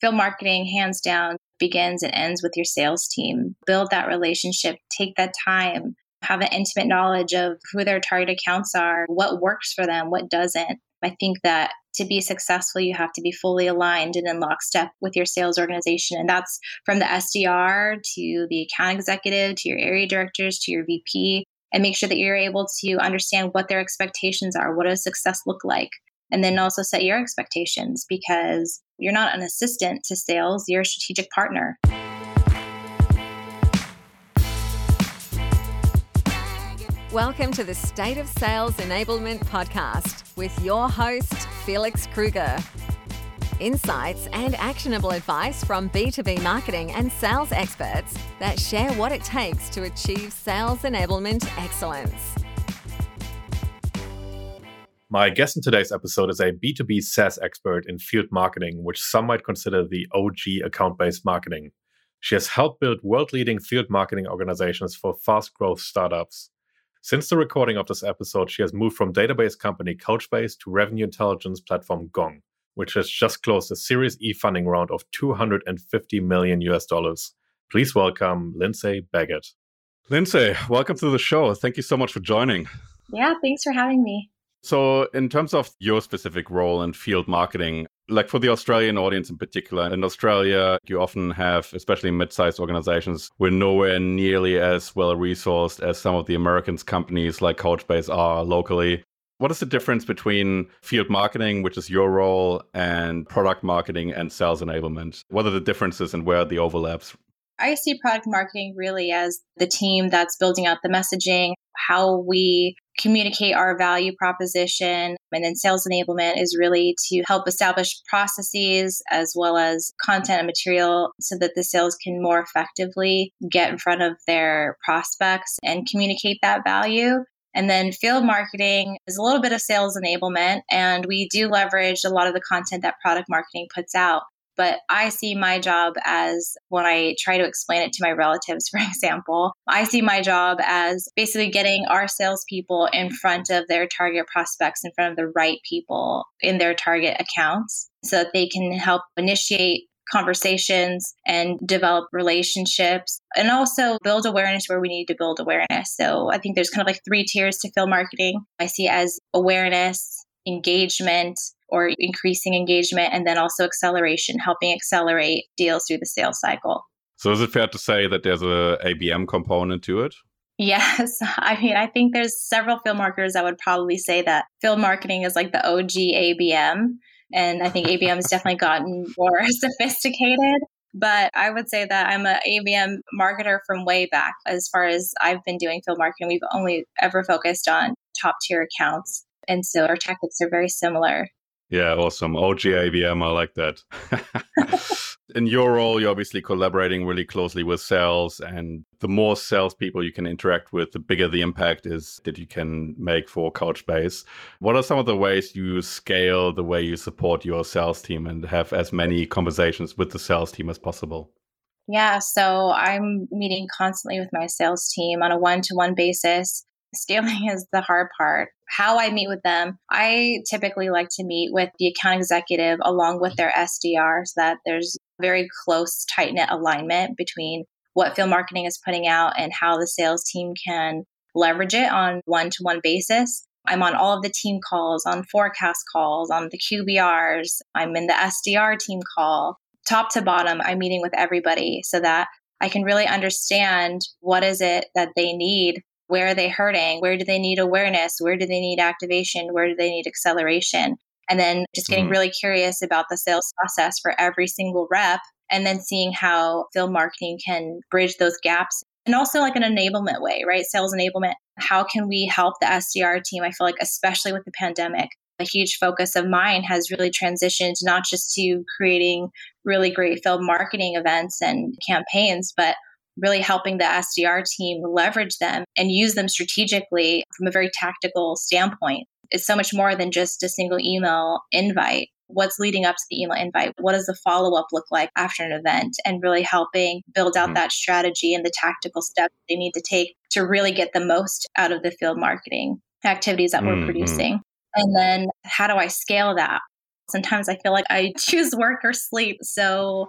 field marketing, hands down, begins and ends with your sales team. Build that relationship, take that time, have an intimate knowledge of who their target accounts are, what works for them, what doesn't. I think that to be successful, you have to be fully aligned and in lockstep with your sales organization. And that's from the SDR to the account executive to your area directors to your VP, and make sure that you're able to understand what their expectations are. What does success look like? And then also set your expectations because you're not an assistant to sales, you're a strategic partner. Welcome to the State of Sales Enablement podcast with your host, Felix Krueger. Insights and actionable advice from B2B marketing and sales experts that share what it takes to achieve sales enablement excellence. My guest in today's episode is a B2B SaaS expert in field marketing, which some might consider the OG account based marketing. She has helped build world leading field marketing organizations for fast growth startups. Since the recording of this episode, she has moved from database company Couchbase to revenue intelligence platform Gong, which has just closed a Series E funding round of 250 million US dollars. Please welcome Lindsay Baggett. Lindsay, welcome to the show. Thank you so much for joining. Yeah, thanks for having me. So, in terms of your specific role in field marketing, like for the Australian audience in particular, in Australia, you often have, especially mid-sized organizations, we're nowhere nearly as well resourced as some of the Americans companies like Couchbase are locally. What is the difference between field marketing, which is your role, and product marketing and sales enablement? What are the differences and where are the overlaps? I see product marketing really as the team that's building out the messaging, how we communicate our value proposition. And then sales enablement is really to help establish processes as well as content and material so that the sales can more effectively get in front of their prospects and communicate that value. And then field marketing is a little bit of sales enablement, and we do leverage a lot of the content that product marketing puts out. But I see my job as when I try to explain it to my relatives, for example, I see my job as basically getting our salespeople in front of their target prospects, in front of the right people in their target accounts so that they can help initiate conversations and develop relationships and also build awareness where we need to build awareness. So I think there's kind of like three tiers to field marketing. I see as awareness, engagement, or increasing engagement and then also acceleration, helping accelerate deals through the sales cycle. So is it fair to say that there's a ABM component to it? Yes. I mean, I think there's several field marketers that would probably say that field marketing is like the OG ABM. And I think ABM has definitely gotten more sophisticated. But I would say that I'm an ABM marketer from way back. As far as I've been doing field marketing, we've only ever focused on top tier accounts. And so our tactics are very similar. Yeah, awesome. OG ABM, I like that. In your role, you're obviously collaborating really closely with sales, and the more salespeople you can interact with, the bigger the impact is that you can make for Couchbase. What are some of the ways you scale the way you support your sales team and have as many conversations with the sales team as possible? Yeah, so I'm meeting constantly with my sales team on a one to one basis. Scaling is the hard part. How I meet with them, I typically like to meet with the account executive along with their SDR so that there's very close, tight knit alignment between what field marketing is putting out and how the sales team can leverage it on one to one basis. I'm on all of the team calls, on forecast calls, on the QBRs. I'm in the SDR team call. Top to bottom, I'm meeting with everybody so that I can really understand what is it that they need where are they hurting? Where do they need awareness? Where do they need activation? Where do they need acceleration? And then just getting mm-hmm. really curious about the sales process for every single rep and then seeing how field marketing can bridge those gaps and also like an enablement way, right? Sales enablement. How can we help the SDR team? I feel like, especially with the pandemic, a huge focus of mine has really transitioned not just to creating really great field marketing events and campaigns, but really helping the SDR team leverage them and use them strategically from a very tactical standpoint. It's so much more than just a single email invite. What's leading up to the email invite? What does the follow up look like after an event? And really helping build out mm-hmm. that strategy and the tactical steps they need to take to really get the most out of the field marketing activities that mm-hmm. we're producing. And then how do I scale that? Sometimes I feel like I choose work or sleep. So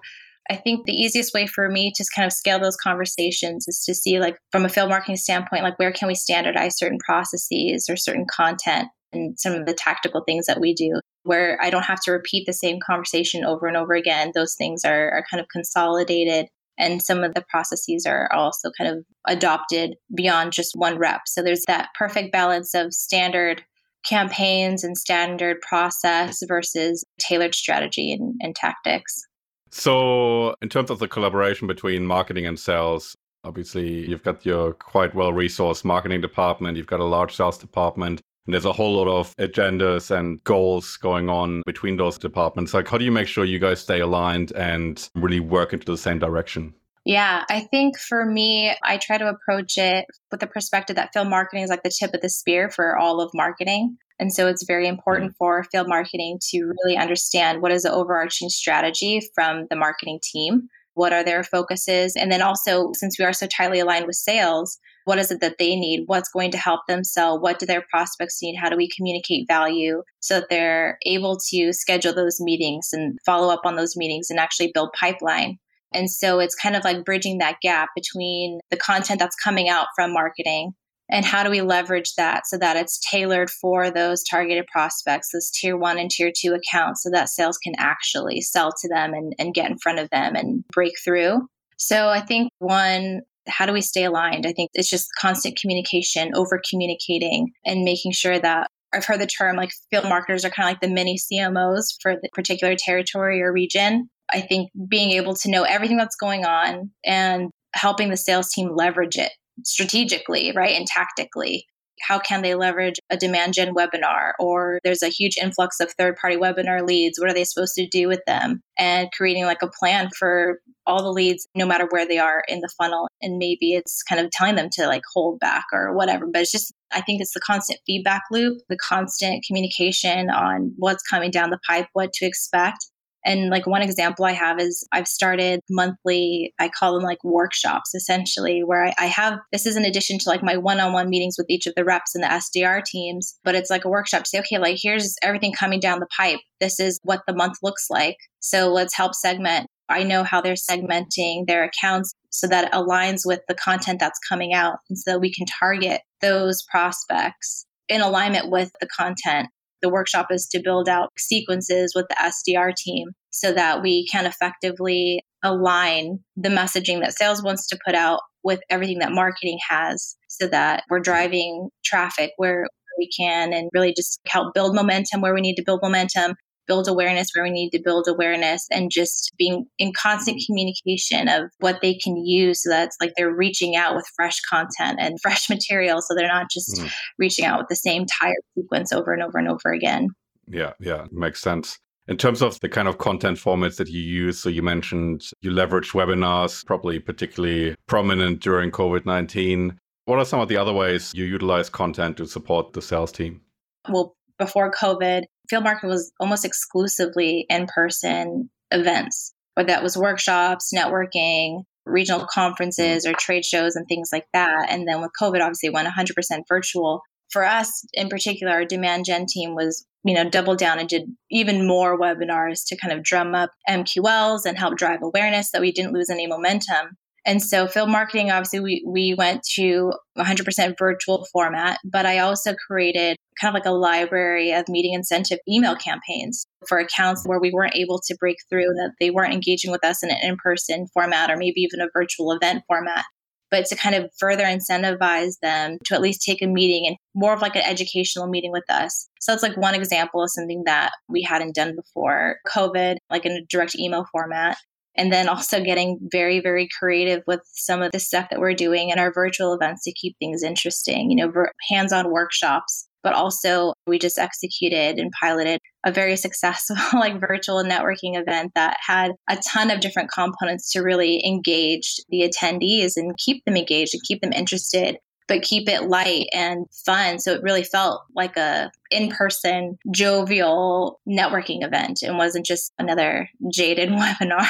I think the easiest way for me to kind of scale those conversations is to see, like, from a field marketing standpoint, like, where can we standardize certain processes or certain content and some of the tactical things that we do where I don't have to repeat the same conversation over and over again. Those things are, are kind of consolidated. And some of the processes are also kind of adopted beyond just one rep. So there's that perfect balance of standard campaigns and standard process versus tailored strategy and, and tactics. So, in terms of the collaboration between marketing and sales, obviously you've got your quite well resourced marketing department, you've got a large sales department. And there's a whole lot of agendas and goals going on between those departments. Like, how do you make sure you guys stay aligned and really work into the same direction? Yeah, I think for me, I try to approach it with the perspective that field marketing is like the tip of the spear for all of marketing. And so it's very important mm-hmm. for field marketing to really understand what is the overarching strategy from the marketing team. What are their focuses? And then also, since we are so tightly aligned with sales, what is it that they need? What's going to help them sell? What do their prospects need? How do we communicate value so that they're able to schedule those meetings and follow up on those meetings and actually build pipeline? And so it's kind of like bridging that gap between the content that's coming out from marketing and how do we leverage that so that it's tailored for those targeted prospects, those tier one and tier two accounts, so that sales can actually sell to them and, and get in front of them and break through. So I think one, how do we stay aligned? I think it's just constant communication, over communicating, and making sure that I've heard the term like field marketers are kind of like the mini CMOs for the particular territory or region. I think being able to know everything that's going on and helping the sales team leverage it strategically, right, and tactically. How can they leverage a demand gen webinar? Or there's a huge influx of third party webinar leads. What are they supposed to do with them? And creating like a plan for all the leads, no matter where they are in the funnel. And maybe it's kind of telling them to like hold back or whatever. But it's just, I think it's the constant feedback loop, the constant communication on what's coming down the pipe, what to expect, and like one example I have is I've started monthly, I call them like workshops essentially, where I, I have this is in addition to like my one on one meetings with each of the reps and the SDR teams, but it's like a workshop to say, okay, like here's everything coming down the pipe. This is what the month looks like. So let's help segment. I know how they're segmenting their accounts so that it aligns with the content that's coming out and so we can target those prospects in alignment with the content the workshop is to build out sequences with the SDR team so that we can effectively align the messaging that sales wants to put out with everything that marketing has so that we're driving traffic where we can and really just help build momentum where we need to build momentum build awareness where we need to build awareness and just being in constant communication of what they can use so that's like they're reaching out with fresh content and fresh material so they're not just mm. reaching out with the same tired sequence over and over and over again yeah yeah makes sense in terms of the kind of content formats that you use, so you mentioned you leverage webinars, probably particularly prominent during COVID 19. What are some of the other ways you utilize content to support the sales team? Well, before COVID, field marketing was almost exclusively in person events, whether that was workshops, networking, regional conferences, or trade shows and things like that. And then with COVID, obviously, went 100% virtual. For us in particular, our demand gen team was, you know, doubled down and did even more webinars to kind of drum up MQLs and help drive awareness that we didn't lose any momentum. And so field marketing, obviously, we, we went to 100% virtual format, but I also created kind of like a library of meeting incentive email campaigns for accounts where we weren't able to break through, that they weren't engaging with us in an in person format or maybe even a virtual event format. But to kind of further incentivize them to at least take a meeting and more of like an educational meeting with us. So that's like one example of something that we hadn't done before COVID, like in a direct email format and then also getting very very creative with some of the stuff that we're doing in our virtual events to keep things interesting you know hands-on workshops but also we just executed and piloted a very successful like virtual networking event that had a ton of different components to really engage the attendees and keep them engaged and keep them interested but keep it light and fun. So it really felt like a in-person jovial networking event and wasn't just another jaded webinar.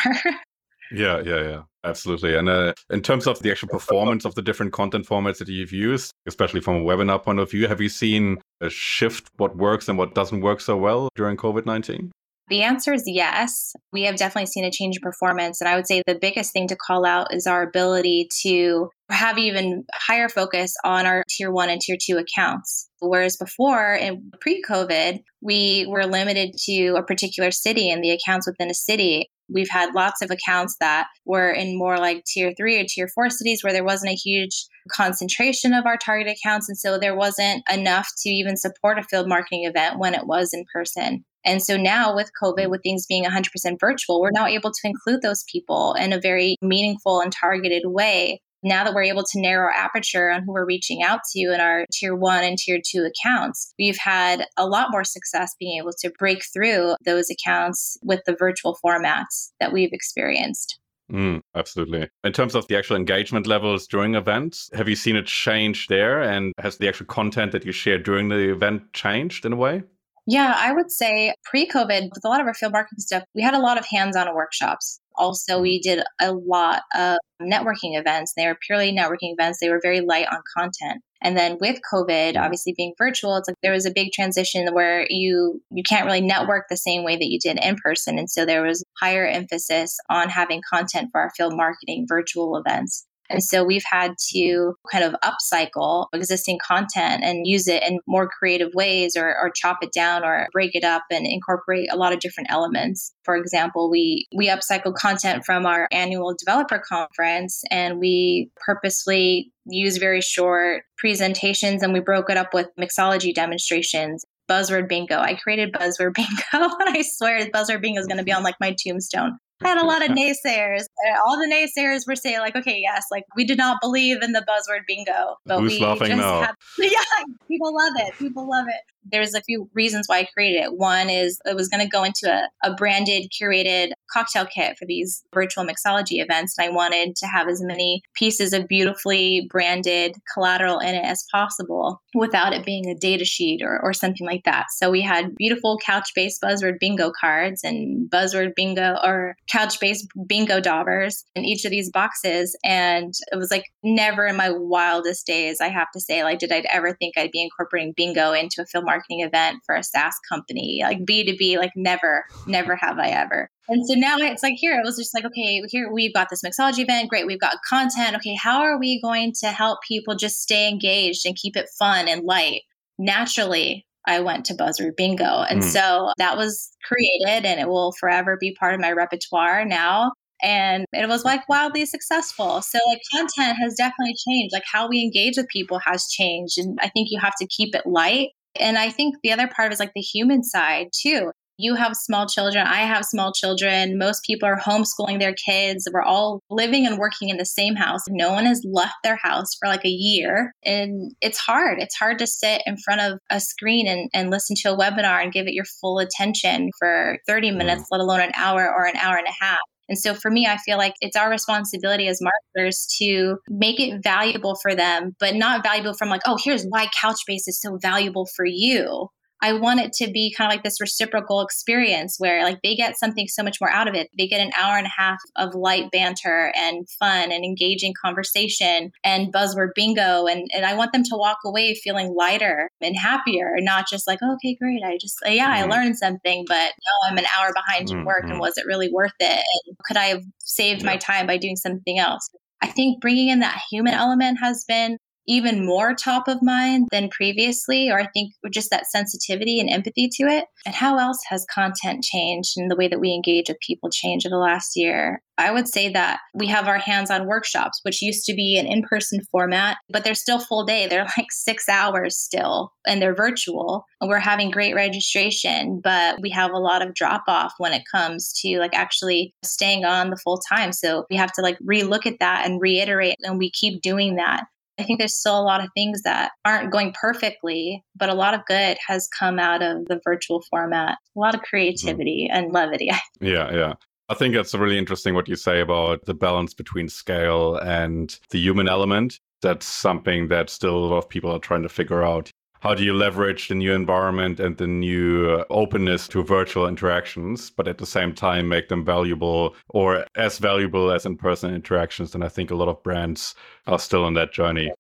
yeah, yeah, yeah. Absolutely. And uh, in terms of the actual performance of the different content formats that you've used, especially from a webinar point of view, have you seen a shift what works and what doesn't work so well during COVID 19? The answer is yes. We have definitely seen a change in performance. And I would say the biggest thing to call out is our ability to have even higher focus on our tier one and tier two accounts. Whereas before, in pre COVID, we were limited to a particular city and the accounts within a city. We've had lots of accounts that were in more like tier three or tier four cities where there wasn't a huge concentration of our target accounts. And so there wasn't enough to even support a field marketing event when it was in person. And so now with COVID, with things being 100% virtual, we're now able to include those people in a very meaningful and targeted way. Now that we're able to narrow our aperture on who we're reaching out to in our tier one and tier two accounts, we've had a lot more success being able to break through those accounts with the virtual formats that we've experienced. Mm, absolutely. In terms of the actual engagement levels during events, have you seen a change there? And has the actual content that you share during the event changed in a way? Yeah, I would say pre COVID, with a lot of our field marketing stuff, we had a lot of hands on workshops. Also, we did a lot of networking events. They were purely networking events, they were very light on content. And then with COVID, obviously being virtual, it's like there was a big transition where you you can't really network the same way that you did in person. And so there was higher emphasis on having content for our field marketing virtual events. And so we've had to kind of upcycle existing content and use it in more creative ways or, or chop it down or break it up and incorporate a lot of different elements. For example, we we upcycle content from our annual developer conference and we purposely use very short presentations and we broke it up with mixology demonstrations buzzword bingo. I created buzzword bingo and I swear buzzword bingo is going to be on like my tombstone. I had a lot of naysayers. Uh, all the naysayers were saying, like, okay, yes, like we did not believe in the buzzword bingo. But Who's we laughing now? Have, yeah, people love it. People love it there's a few reasons why I created it. One is it was going to go into a, a branded, curated cocktail kit for these virtual mixology events. And I wanted to have as many pieces of beautifully branded collateral in it as possible without it being a data sheet or, or something like that. So we had beautiful Couchbase buzzword bingo cards and buzzword bingo or Couchbase bingo daubers in each of these boxes. And it was like never in my wildest days, I have to say, like, did I ever think I'd be incorporating bingo into a field marketing event for a SaaS company, like B2B, like never, never have I ever. And so now it's like here, it was just like, okay, here we've got this mixology event. Great. We've got content. Okay. How are we going to help people just stay engaged and keep it fun and light? Naturally, I went to Buzzword Bingo. And mm. so that was created and it will forever be part of my repertoire now. And it was like wildly successful. So, like, content has definitely changed. Like, how we engage with people has changed. And I think you have to keep it light and I think the other part is like the human side too. You have small children. I have small children. Most people are homeschooling their kids. We're all living and working in the same house. No one has left their house for like a year. And it's hard. It's hard to sit in front of a screen and, and listen to a webinar and give it your full attention for 30 mm. minutes, let alone an hour or an hour and a half. And so for me, I feel like it's our responsibility as marketers to make it valuable for them, but not valuable from like, oh, here's why Couchbase is so valuable for you. I want it to be kind of like this reciprocal experience where like they get something so much more out of it. They get an hour and a half of light banter and fun and engaging conversation and buzzword bingo. And, and I want them to walk away feeling lighter and happier, and not just like, oh, okay, great. I just, yeah, mm-hmm. I learned something, but no, I'm an hour behind mm-hmm. work and was it really worth it? And could I have saved my time by doing something else? I think bringing in that human element has been even more top of mind than previously, or I think just that sensitivity and empathy to it. And how else has content changed and the way that we engage with people changed over the last year? I would say that we have our hands on workshops, which used to be an in person format, but they're still full day. They're like six hours still, and they're virtual. And we're having great registration, but we have a lot of drop off when it comes to like actually staying on the full time. So we have to like relook at that and reiterate, and we keep doing that. I think there's still a lot of things that aren't going perfectly, but a lot of good has come out of the virtual format. A lot of creativity mm. and levity. Yeah, yeah. I think it's really interesting what you say about the balance between scale and the human element. That's something that still a lot of people are trying to figure out how do you leverage the new environment and the new openness to virtual interactions, but at the same time make them valuable or as valuable as in person interactions? And I think a lot of brands are still on that journey.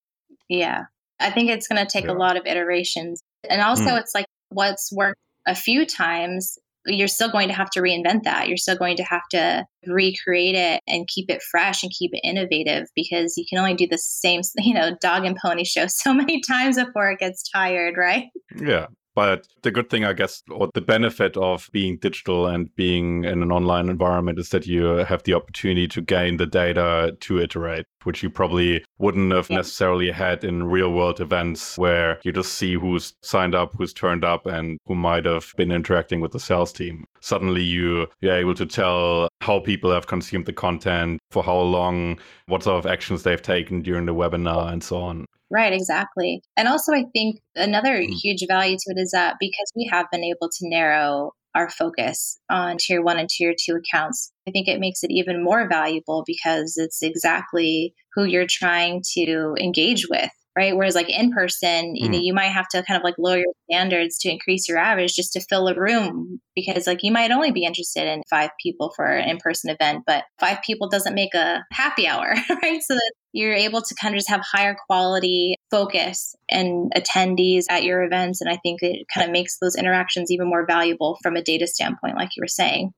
Yeah. I think it's going to take yeah. a lot of iterations. And also, mm. it's like what's worked a few times you're still going to have to reinvent that. You're still going to have to recreate it and keep it fresh and keep it innovative because you can only do the same, you know, dog and pony show so many times before it gets tired, right? Yeah. But the good thing, I guess, or the benefit of being digital and being in an online environment is that you have the opportunity to gain the data to iterate, which you probably wouldn't have yeah. necessarily had in real world events where you just see who's signed up, who's turned up, and who might have been interacting with the sales team. Suddenly you, you're able to tell how people have consumed the content, for how long, what sort of actions they've taken during the webinar, and so on. Right, exactly. And also, I think another mm. huge value to it is that because we have been able to narrow our focus on tier one and tier two accounts, I think it makes it even more valuable because it's exactly who you're trying to engage with right? Whereas like in person, you mm. know, you might have to kind of like lower your standards to increase your average just to fill a room because like you might only be interested in five people for an in-person event, but five people doesn't make a happy hour, right? So that you're able to kind of just have higher quality focus and attendees at your events. And I think it kind of makes those interactions even more valuable from a data standpoint, like you were saying.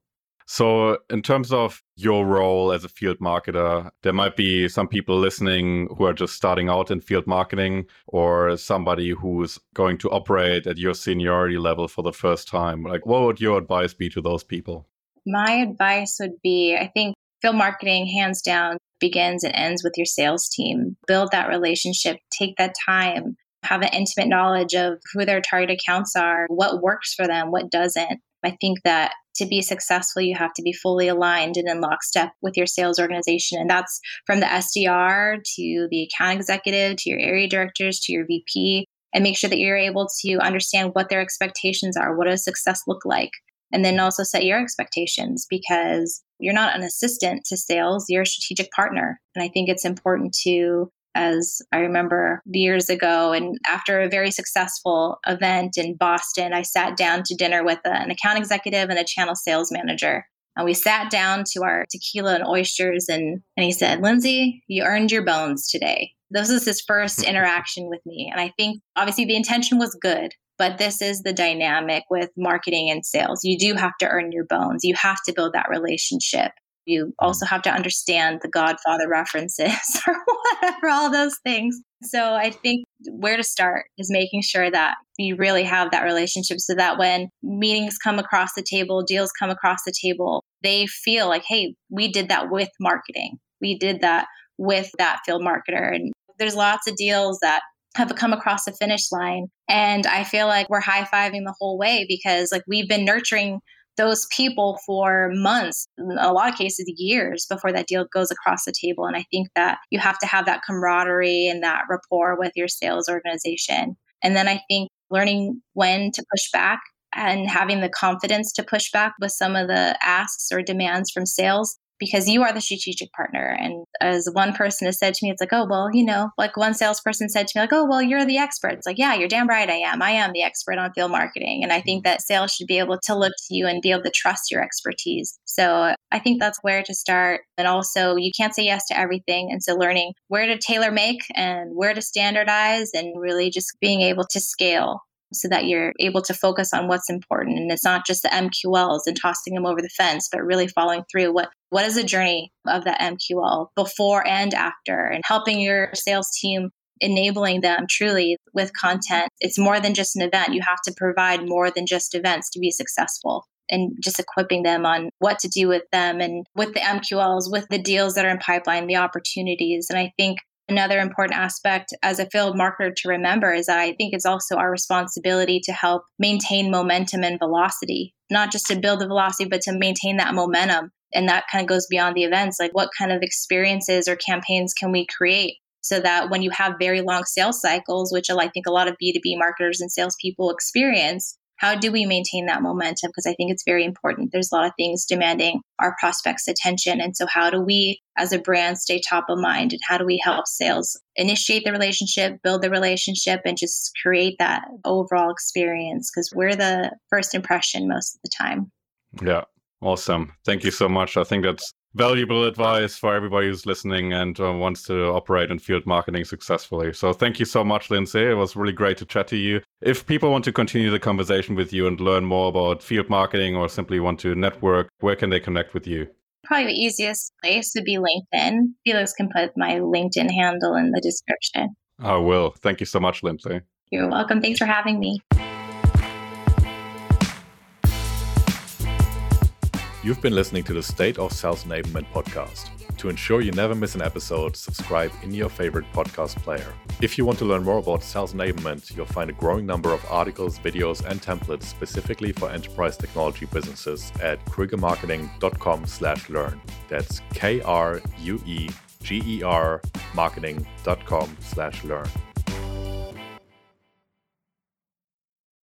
So, in terms of your role as a field marketer, there might be some people listening who are just starting out in field marketing, or somebody who's going to operate at your seniority level for the first time. Like, what would your advice be to those people? My advice would be I think field marketing, hands down, begins and ends with your sales team. Build that relationship, take that time, have an intimate knowledge of who their target accounts are, what works for them, what doesn't. I think that to be successful, you have to be fully aligned and in lockstep with your sales organization. And that's from the SDR to the account executive to your area directors to your VP, and make sure that you're able to understand what their expectations are. What does success look like? And then also set your expectations because you're not an assistant to sales, you're a strategic partner. And I think it's important to as I remember years ago. And after a very successful event in Boston, I sat down to dinner with an account executive and a channel sales manager. And we sat down to our tequila and oysters, and, and he said, Lindsay, you earned your bones today. This was his first interaction with me. And I think obviously the intention was good, but this is the dynamic with marketing and sales. You do have to earn your bones, you have to build that relationship. You mm-hmm. also have to understand the Godfather references or whatever, all those things. So I think where to start is making sure that you really have that relationship so that when meetings come across the table, deals come across the table, they feel like, hey, we did that with marketing. We did that with that field marketer. And there's lots of deals that have come across the finish line. And I feel like we're high fiving the whole way because like we've been nurturing those people for months, a lot of cases, years before that deal goes across the table. And I think that you have to have that camaraderie and that rapport with your sales organization. And then I think learning when to push back and having the confidence to push back with some of the asks or demands from sales because you are the strategic partner. And as one person has said to me, it's like, oh, well, you know, like one salesperson said to me, like, oh, well, you're the expert. It's like, yeah, you're damn right I am. I am the expert on field marketing. And I think mm-hmm. that sales should be able to look to you and be able to trust your expertise. So I think that's where to start. And also, you can't say yes to everything. And so learning where to tailor make and where to standardize and really just being able to scale so that you're able to focus on what's important and it's not just the MQLs and tossing them over the fence but really following through what what is the journey of that MQL before and after and helping your sales team enabling them truly with content it's more than just an event you have to provide more than just events to be successful and just equipping them on what to do with them and with the MQLs, with the deals that are in pipeline, the opportunities. And I think Another important aspect as a field marketer to remember is that I think it's also our responsibility to help maintain momentum and velocity, not just to build the velocity, but to maintain that momentum. And that kind of goes beyond the events. Like, what kind of experiences or campaigns can we create so that when you have very long sales cycles, which I think a lot of B2B marketers and salespeople experience, how do we maintain that momentum? Because I think it's very important. There's a lot of things demanding our prospects' attention. And so, how do we, as a brand, stay top of mind? And how do we help sales initiate the relationship, build the relationship, and just create that overall experience? Because we're the first impression most of the time. Yeah. Awesome. Thank you so much. I think that's valuable advice for everybody who's listening and uh, wants to operate in field marketing successfully. So thank you so much, Lindsay. It was really great to chat to you. If people want to continue the conversation with you and learn more about field marketing or simply want to network, where can they connect with you? Probably the easiest place would be LinkedIn. Felix can put my LinkedIn handle in the description. I will. Thank you so much, Lindsay. You're welcome. Thanks for having me. You've been listening to the State of Sales Enablement podcast. To ensure you never miss an episode, subscribe in your favorite podcast player. If you want to learn more about sales enablement, you'll find a growing number of articles, videos, and templates specifically for enterprise technology businesses at kruegermarketing.com slash learn. That's K-R-U-E G-E-R marketing.com slash learn.